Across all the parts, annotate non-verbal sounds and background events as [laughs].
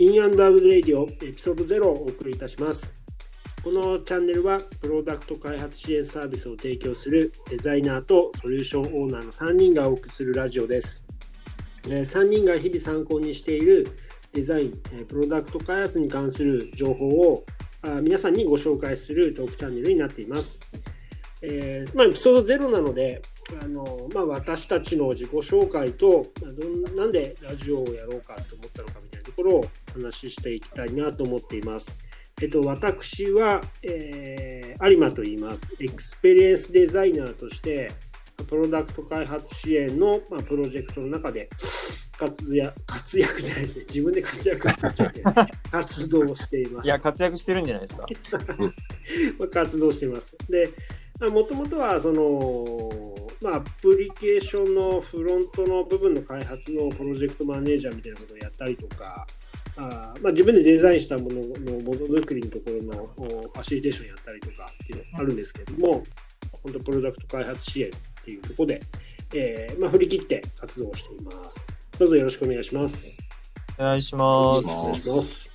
インアンドアウトレディオエピソード0をお送りいたします。このチャンネルはプロダクト開発支援サービスを提供するデザイナーとソリューションオーナーの3人がお送りするラジオです。3人が日々参考にしているデザイン、プロダクト開発に関する情報を皆さんにご紹介するトークチャンネルになっています。えーまあ、エピソード0なので、あのまあ、私たちの自己紹介とまどんなんでラジオをやろうかと思ったのかみたいなところを話ししていきたいなと思っています。えっと、私は、えー有馬と言います。エクスペリエンスデザイナーとして、プロダクト開発支援の、まあ、プロジェクトの中で活躍、活躍じゃないですね。自分で活躍っちゃって、[laughs] 活動をしています。いや、活躍してるんじゃないですか。[laughs] まあ活動してます。で、もともとはその、まあ、アプリケーションのフロントの部分の開発のプロジェクトマネージャーみたいなことをやったりとか、あーまあ、自分でデザインしたもののものづくりのところのおファシリテーションやったりとかっていうのがあるんですけども、本当プロダクト開発支援っていうところで、えーまあ、振り切って活動をしています。どうぞよろしくお願いします。お願いしおます。願いします。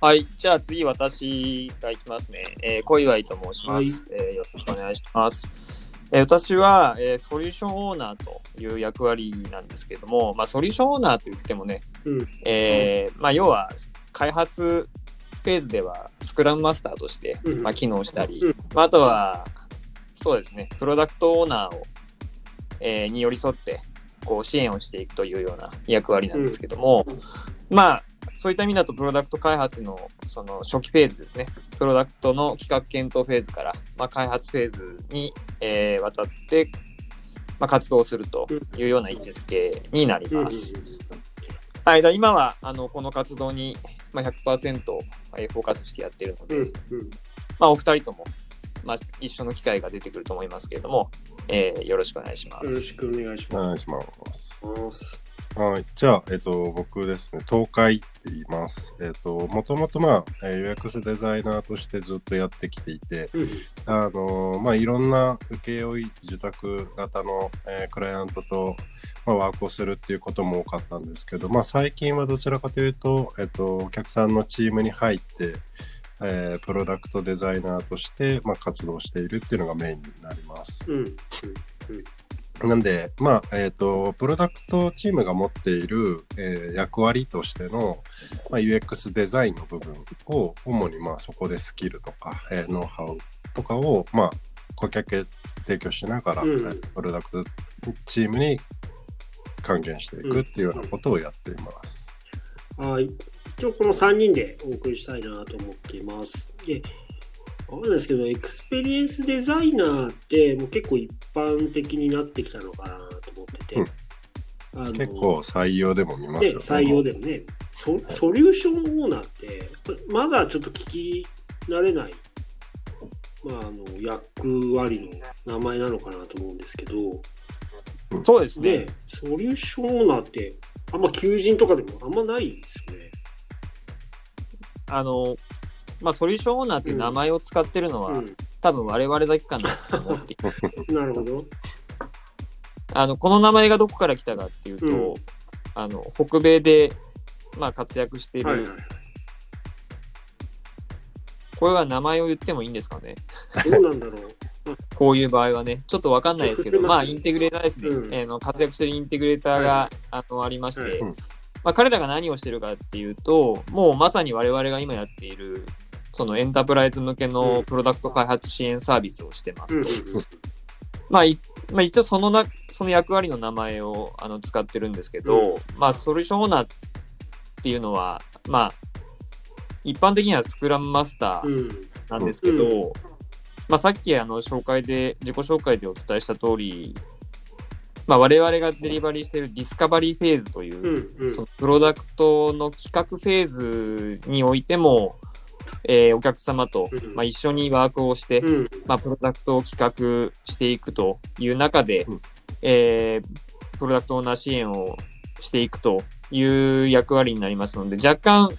はい。じゃあ次、私がいきますね。えー、小岩井と申します、えーよろしくお願いします。えー私は、えーソリューションオーナーという役割なんですけども、まあ、ソリューションオーナーと言ってもね、うん。えーまあ、要は開発フェーズではスクラムマスターとして、うん。まあ、機能したり、うん。まあ、あとは、そうですね、プロダクトオーナーを、えーに寄り添って、こう支援をしていくというような役割なんですけども、まあ、そういった意味だと、プロダクト開発のその初期フェーズですね、プロダクトの企画検討フェーズから、まあ、開発フェーズに、えー渡って、まあ、活動するというような位置づけになります。はい、だ今はあのこの活動に、まあ、100%えーフォーカスしてやっているので、まあ、お二人とも、まあ、一緒の機会が出てくると思いますけれども、えーよろしくお願いしまよろすし。くお願いしおま願いします。す。はい。じゃあ、えっと、僕ですね、東海って言います。えっと、もともと、まあ、えー UX デザイナーとしてずっとやってきていて、うんあのーまあ、いろんな請負受託型の、えークライアントと、まあ、ワークをするっていうことも多かったんですけど、まあ、最近はどちらかというと、えっと、お客さんのチームに入って、えープロダクトデザイナーとして、まあ、活動しているっていうのがメインになります。うんうんなんで、まあ、えっ、と、プロダクトチームが持っている、えー役割としての、まあ、UX デザインの部分を、主にまあそこでスキルとか、えーノウハウとかを、まあ、顧客へ提供しながら、うんえープロダクトチームに還元していくっていうようなことをやっています。はい。一応この3人でお送りしたいなと思っています。で、わかんないですけど、エクスペリエンスデザイナーってもう結構一般的になってきたのかなと思ってて。うんあの結構採用でも見ますよね、採用でもねソ、ソリューションオーナーって、まだちょっと聞き慣れない、まあ、あの役割の名前なのかなと思うんですけど、そうですね。で、ソリューションオーナーって、あんま求人とかでもあんまないですよね。あの、まあ、ソリューションオーナーという名前を使ってるのは、う多分我々だけかなと思って。[laughs] なるほど。あのこの名前がどこから来たかっていうと、うん。あの北米で、まあ、活躍している、はいはい。これは名前を言ってもいいんですかね？どうなんだろう。[laughs] こういう場合はね、ちょっとわかんないですけど、まあ、インテグレーターですね。うん。えーの活躍してるインテグレーターが、はあのありまして、はい。うんまあ、彼らが何をしてるかっていうと、もうまさに我々が今やっている、そのエンタープライズ向けうん。のプロダクト開発支援サービスをしてますと。まあ、いまあ、一応そのな、その役割の名前をあの使ってるんですけど、まあ、ソリューションオーナーっていうのは、まあ、一般的にはスクラムマスターうん。なんですけど、うまあ、さっきあの紹介で、自己紹介でお伝えした通り、まあ、我々がデリバリーしているディスカバリーフェーズという、そのプロダクトの企画フェーズにおいても、えーお客様と、うん。まあ、一緒にワークをして、うん。まあ、プロダクトを企画していくという中で、うん。えープロダクトオーナー支援をしていくという役割になりますので、若干、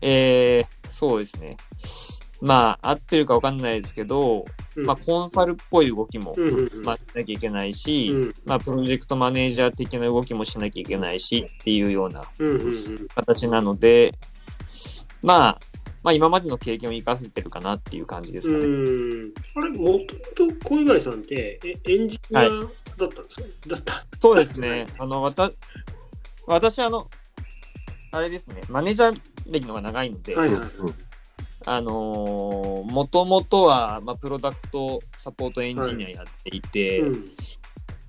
えーそうですね。まあ、合ってるか分かんないですけど、うん。まあ、コンサルっぽい動きも、まあ、しなきゃいけないし、うん。まあ、プロジェクトマネージャー的な動きもしなきゃいけないしっていうような形なので、まあ、まあ今までの経験を生かせてるかなっていう感じですかね。うん。あれ、もともと小祝さんってえエンジニアだったんですか、だった。そうですね。[laughs] あの、わた、私、あの、あれですね、マネージャー歴のが長いので、はいはいはい。うんあのー、もともとは、まあ、プロダクトサポートエンジニアやっていて、うん。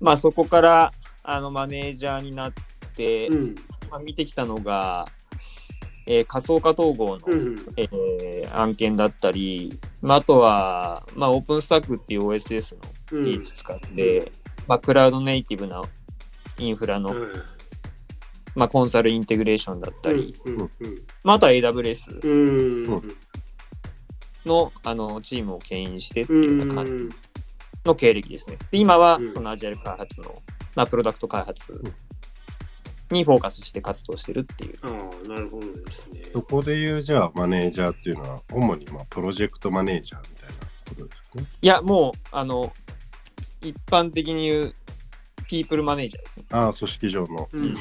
まあそこから、あの、マネージャーになって、うん。まあ、見てきたのが、えー仮想化統合の、うん。えー案件だったり、まあ、あとは、まあ、オープンスタックっていう OSS のうん。技術使って、まあ、クラウドネイティブなインフラの、うんまあ、コンサルインテグレーションだったり、うん。うん。まあ、あとは AWS うん。うのあのチームを牽引してってう。いうような感じの経歴ですね。で今はうんそのアジャイル開発の、まあ、プロダクト開発にフォーカスして活動してるっていう。ああ、なるほどですね。そこで言うじゃあマネージャーっていうのは主にまあプロジェクトマネージャーみたいなことですか？ね。いや、もう、あの、一般的に言う、ピープルマネージャーですね。ああ、組織上の。うん。うん。うん。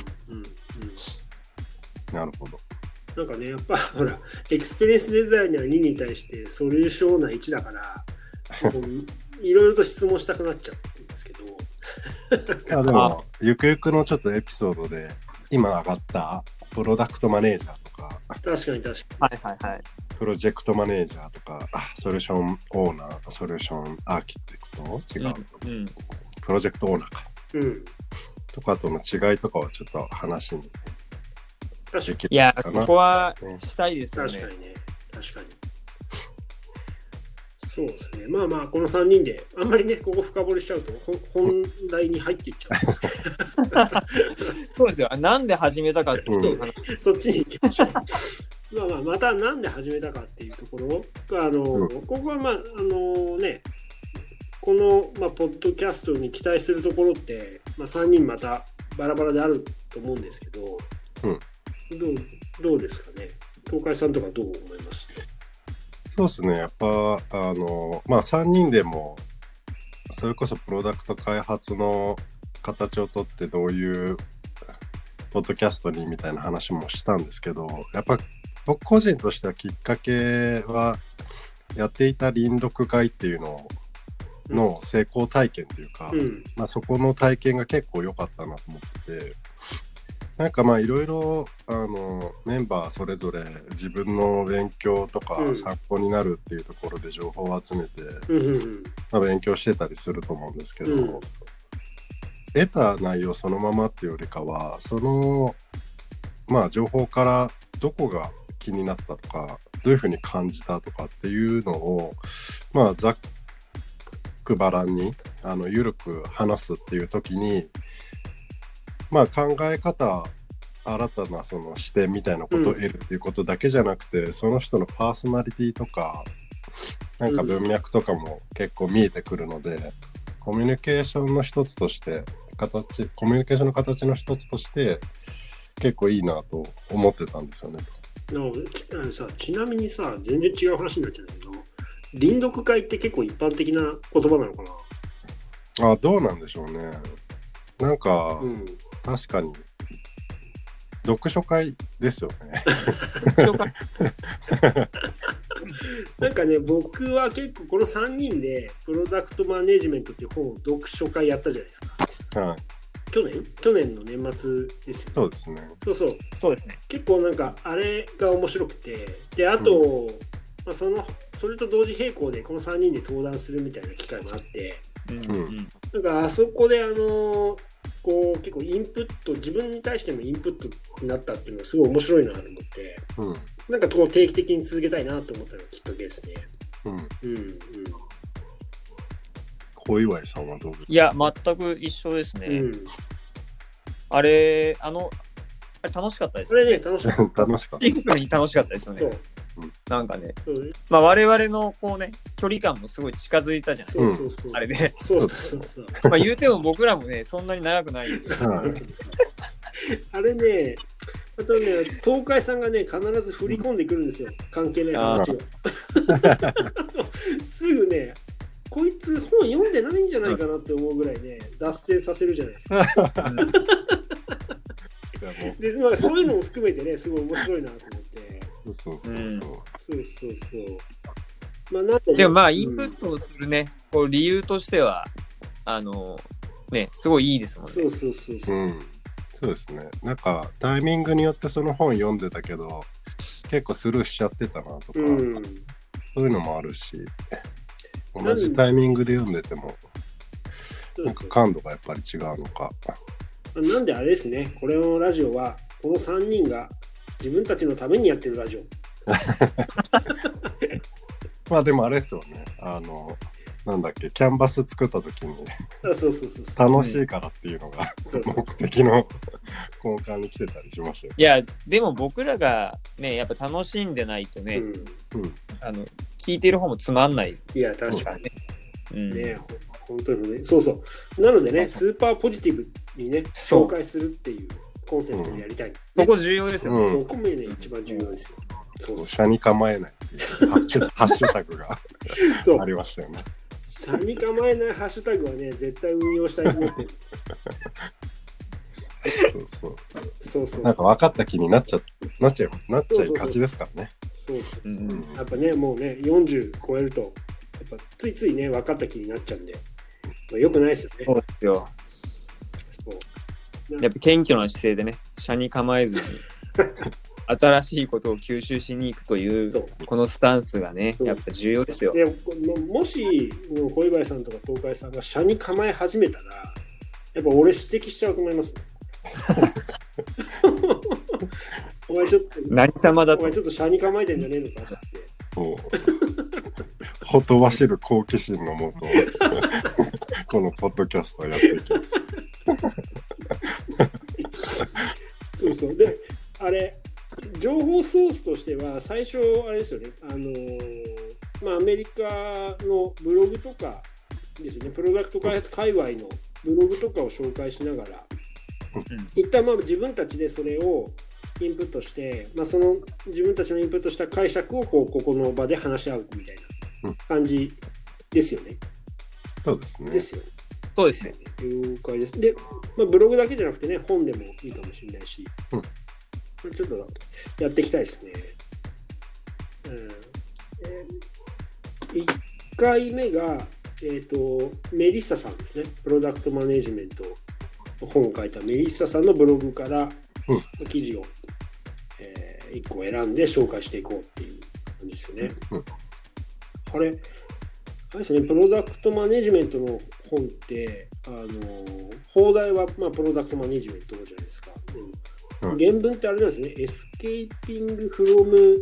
なるほど。なんかね、やっぱほら、エクスペリエンスデザイナー2に対してソリューションな1だから、いろいろと質問したくなっちゃうんですけど、あでも、ゆくゆくのちょっとエピソードで、今上がったプロダクトマネージャーとか、確かに確かはいはいはい。プロジェクトマネージャーとか、あソリューションオーナー、ソリューションアーキテクト？違う、うんうんプロジェクトオーナーか。に。うん。とかとの違いとかはちょっと話にいや、ここはしたいですよね。確かにね。確かに。そうですね。まあまあ、この3人で、あんまりね、ここ深掘りしちゃうと、ほ本題に入っていっちゃそうですよ。なんで始めたかっていう話。う。そっちに行きましょう。まあまあ、またなんで始めたかっていうところあの、うんここはまあ、あのね、この、まあ、ポッドキャストに期待するところって、まあ、3人またバラバラであると思うんですけど、うんどうどうですかね？東海さんとかどう思います？そうですね、やっぱ、あの、まあ、3人でも、それこそプロダクト開発の形をとってどういうポッドキャストにみたいな話もしたんですけど、やっぱ僕個人としてはきっかけは、やっていた臨読会っていうのの成功体験というか、うん。まあ、そこの体験が結構良かったなと思っててなんかまあいろいろあのメンバーそれぞれ自分の勉強とかうん参考になるっていうところで情報を集めて。まあ、勉強してたりすると思うんですけど、うん得た内容そのままっていうよりかはそのまあ情報からどこが気になったとかどういうふうに感じたとかっていうのをまあざっくばらんにあの緩く話すっていう時にまあ考え方新たなその視点みたいなことを得るっていうことだけじゃなくて、その人のパーソナリティとかなんか文脈とかも結構見えてくるので、コミュニケーションの一つとして形コミュニケーションの形の一つとして結構いいなと思ってたんですよね。あのさちなみにさ全然違う話になっちゃうんだけど臨読会って結構一般的な言葉なのかな？あどうなんでしょうね。なんか、うん確かに。読書会ですよね。[laughs] なんかね僕は結構この3人でプロダクトマネジメントっていう本を読書会やったじゃないですか。はい、去年？去年の年末ですよね。そうですね。そうそう。そうですね。結構なんかあれが面白くて。であと、まあ、そのそれと同時並行でこの3人で登壇するみたいな機会もあって。うん。うん。なんかあそこであのこう結構インプット自分に対してもインプットになったっていうのがすごい面白いなと思ってうんなんかこう定期的に続けたいなと思ったのがきっかけですね。うん。うんうん小岩井さんはどうですいや、全く一緒ですね。うん、あれ、あの、あれ楽しかったですそよれね楽しかっか楽しかった。[laughs] シンプルに楽しかったですよねう。なんかね。まあ、我々のこうね、距離感もすごい近づいたじゃないそうそうそう。あれで。そうそうそう。まあ、言うても僕らもね、そんなに長くないんですあれね、あとね、東海さんがね、必ず振り込んでくるんですよ、関係ない話を。[laughs] すぐね、こいつ本読んでないんじゃないかなって思うぐらいね、脱線させるじゃないですか。[laughs] で、まあ、そういうのも含めてね、すごい面白いなと思って。うそうそうそう。うんそうそうそう。まあ、なんでねでもまあ、インプットをするね、こう理由としては、あの、ね、すごいいいですもんね。そうそうそうそうう。ん。そうですね。なんかタイミングによってその本読んでたけど、結構スルーしちゃってたなとか、うん。そういうのもあるし、同じタイミングで読んでても、なんか感度がやっぱり違うのか。なんであれですね、これのラジオは、この3人が自分たちのためにやってるラジオ。[laughs] まあでもあれですよね。あの、なんだっけ、キャンバス作った時にあそうそうそうそう。楽しいからっていうのが目的の根幹に来てたりしましたよいや、でも僕らがね、やっぱ楽しんでないとね、うん、うん。あの、聞いてる方もつまんないいや、確かからね。うん、にね、ほ本当にね。そうそう。なのでね、スーパーポジティブにね、紹介するっていうコンセプトでやりたい。そこ重要ですよ。うんここもね、一番重要ですよ。そうそう車に構えないっていうハッシュタグがありましたよね。車に構えないハッシュタグはね、絶対運用したいと思ってるんですよ。そうそう。そうそう。なんか分かった気になっちゃなっちゃいなっちゃいがちですからね。そうそうそううんやっぱね、もうね、40超えると、やっぱついついね、分かった気になっちゃうんで、まあ、よくないですよね。そうですよ。やっぱ謙虚な姿勢でね、車に構えずに、[laughs] 新しいことを吸収しに行くというこのスタンスがね、やっぱ重要ですよ。でももし、もう小祝さんとか東海さんが車に構え始めたら、やっぱ俺指摘しちゃうと思います。[laughs] お前ちょっと、何様だと？お前。ちょっと車に構えてんじゃねえのかって。ほとばしる好奇心のもと、このポッドキャストをやっていきます。そうそう。で、あれ、情報ソースとしては、最初、あれですよね、あのーまあ、アメリカのブログとかですよね、プロダクト開発界隈のブログとかを紹介しながら、一旦まあ自分たちでそれをインプットして、まあ、その自分たちのインプットした解釈をこうここの場で話し合うみたいな感じですよね。そうですね。ですよね。そうですよ。了解です。で、まあ、ブログだけじゃなくてね、本でもいいかもしれないし、うんこれちょっとやっていきたいですね。うんえ1回目が、えっ、と、メリッサさんですね。プロダクトマネジメントの本を書いたメリッサさんのブログから記事を、え1個選んで紹介していこうっていう感じですよね。うんあれ、あれですね、プロダクトマネジメントの本って、あの放題は、まあ、プロダクトマネジメントじゃないですか。うん原文ってあれなんですね、 Escaping from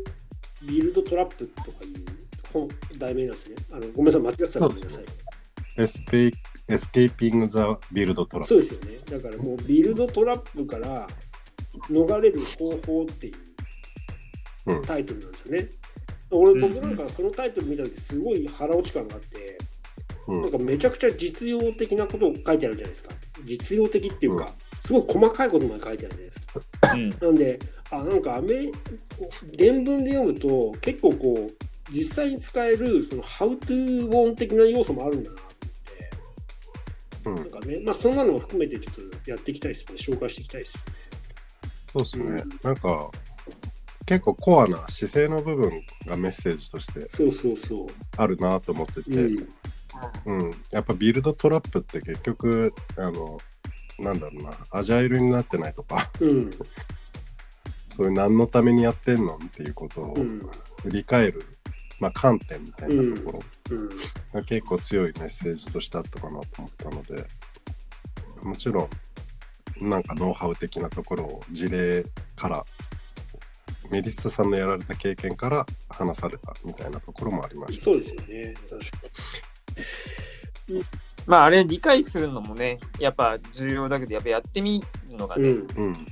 Build Trap とかいう本題名なんですね。あのごめんなさい、間違ってたらごめんなさい。エスペイ Escaping the Build Trap そうですよね。だからもうビルドトラップから逃れる方法っていううんタイトルなんですよね。俺、うん僕なんかそのタイトル見た時すごい腹落ち感があって、プ。うんなんかめちゃくちゃ実用的なことを書いてあるじゃないですか。実用的っていうか、すごい細かいことまで書いてあるじゃないですか。うん。なんで、あなんかアメ原文で読むと結構こう実際に使えるその How to 本的な要素もあるんだなと思って、うんなんかね、まあそんなのも含めてちょっとやっていきたいですよね、紹介していきたいですよね。そうですねうん。なんか、結構コアな姿勢の部分がメッセージとしてそうそうそう。あるなと思ってて、うん、うん、やっぱビルドトラップって結局あのなんだろうなアジャイルになってないとかうん、そういう何のためにやってんのっていうことをうん、振り返る、まあ、観点みたいなところうん、が結構強いメッセージとしてあったかなと思ったのでもちろんなんかノウハウ的なところを事例からメリッサさんのやられた経験から話されたみたいなところもありました。そうですよね。まあ、あれ理解するのもね、やっぱ重要だけど、やっぱやってみるのがに。ね、うん、うん、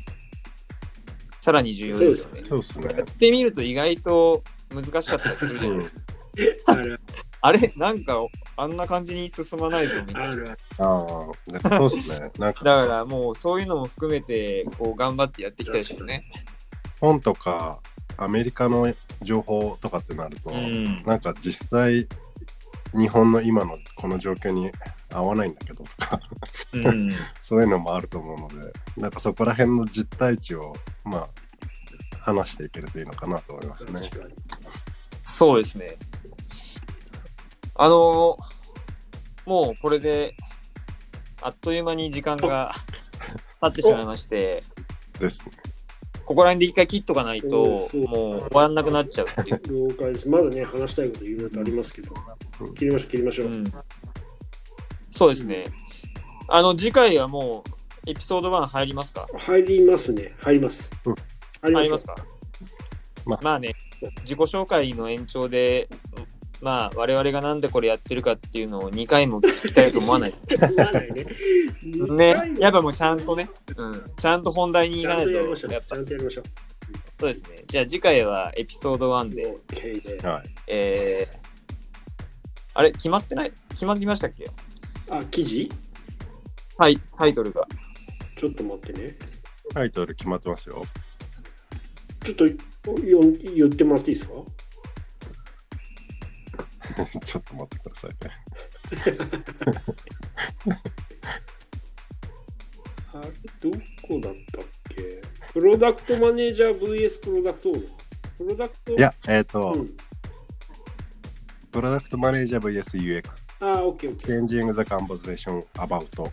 さらに重要ですよね。そうですねや。ってみると意外と難しかったりするじゃないですか。あるあれなんかあんな感じに進まないぞみたいな。ああ、そうですね。[laughs] なんかだからもうそういうのも含めてこう頑張ってやっていきたいですよね。本とかアメリカの情報とかってなると、うんなんか実際日本の今のこの状況に合わないんだけどとか [laughs] そういうのもあると思うのでなんかそこら辺の実態値をまあ話していけるといいのかなと思いますね。そうですね。あのもうこれで、あっという間に時間が [laughs] 経ってしまいまして、ですね。ここら辺で一回切っとかないともう終わんなくなっちゃうっていう。了解です。まだね、話したいこといろいろとありますけど、切りましょう、切りましょう。うん、そうですね。あの、次回はもう、エピソード1入りますか？入りますね、入ります。うん入ります入りますか？ままあね、自己紹介の延長で、まあ、我々がなんでこれやってるかっていうのを2回も聞きたいと思わない？思わないね。[laughs] ね、やっぱもうちゃんとね、うん、ちゃんと本題にちゃ行かないと、んとやりましょう。やっぱちゃんとやりましょう。そうですね。じゃあ次回はエピソード1で、OK で。はい。えー、あれ、決まってない？決まりましたっけ？あ、記事？はい、タイトルが。ちょっと待ってね。タイトル決まってますよ。ちょっとよ言ってもらっていいですか？[laughs] ちょっと待ってくださいね。[laughs] あれ、どこだったっけ？プロダクトマネージャー VS プロダクトオーナー。プロダクトいや、えっ、と、うん。プロダクトマネージャー VS UX。あ、OK、OK。Changing the conversation about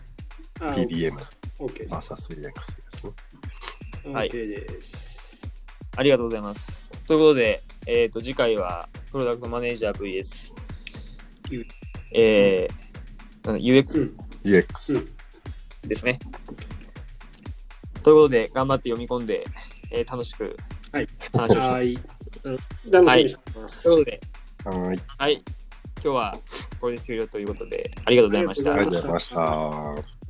あ PDM vs UX ですね。はい OK です。ありがとうございます。ということで、えっ、と、次回は、プロダクトマネージャー VS、えー、なんだ UX うん。ですね。ということで、頑張って読み込んで、えー楽しくはい話をしましょう。はい。うん楽しみにしてます。ということで、はい。はい、今日はこれで終了ということで、ありがとうございましたありがとう。ありがとうございました。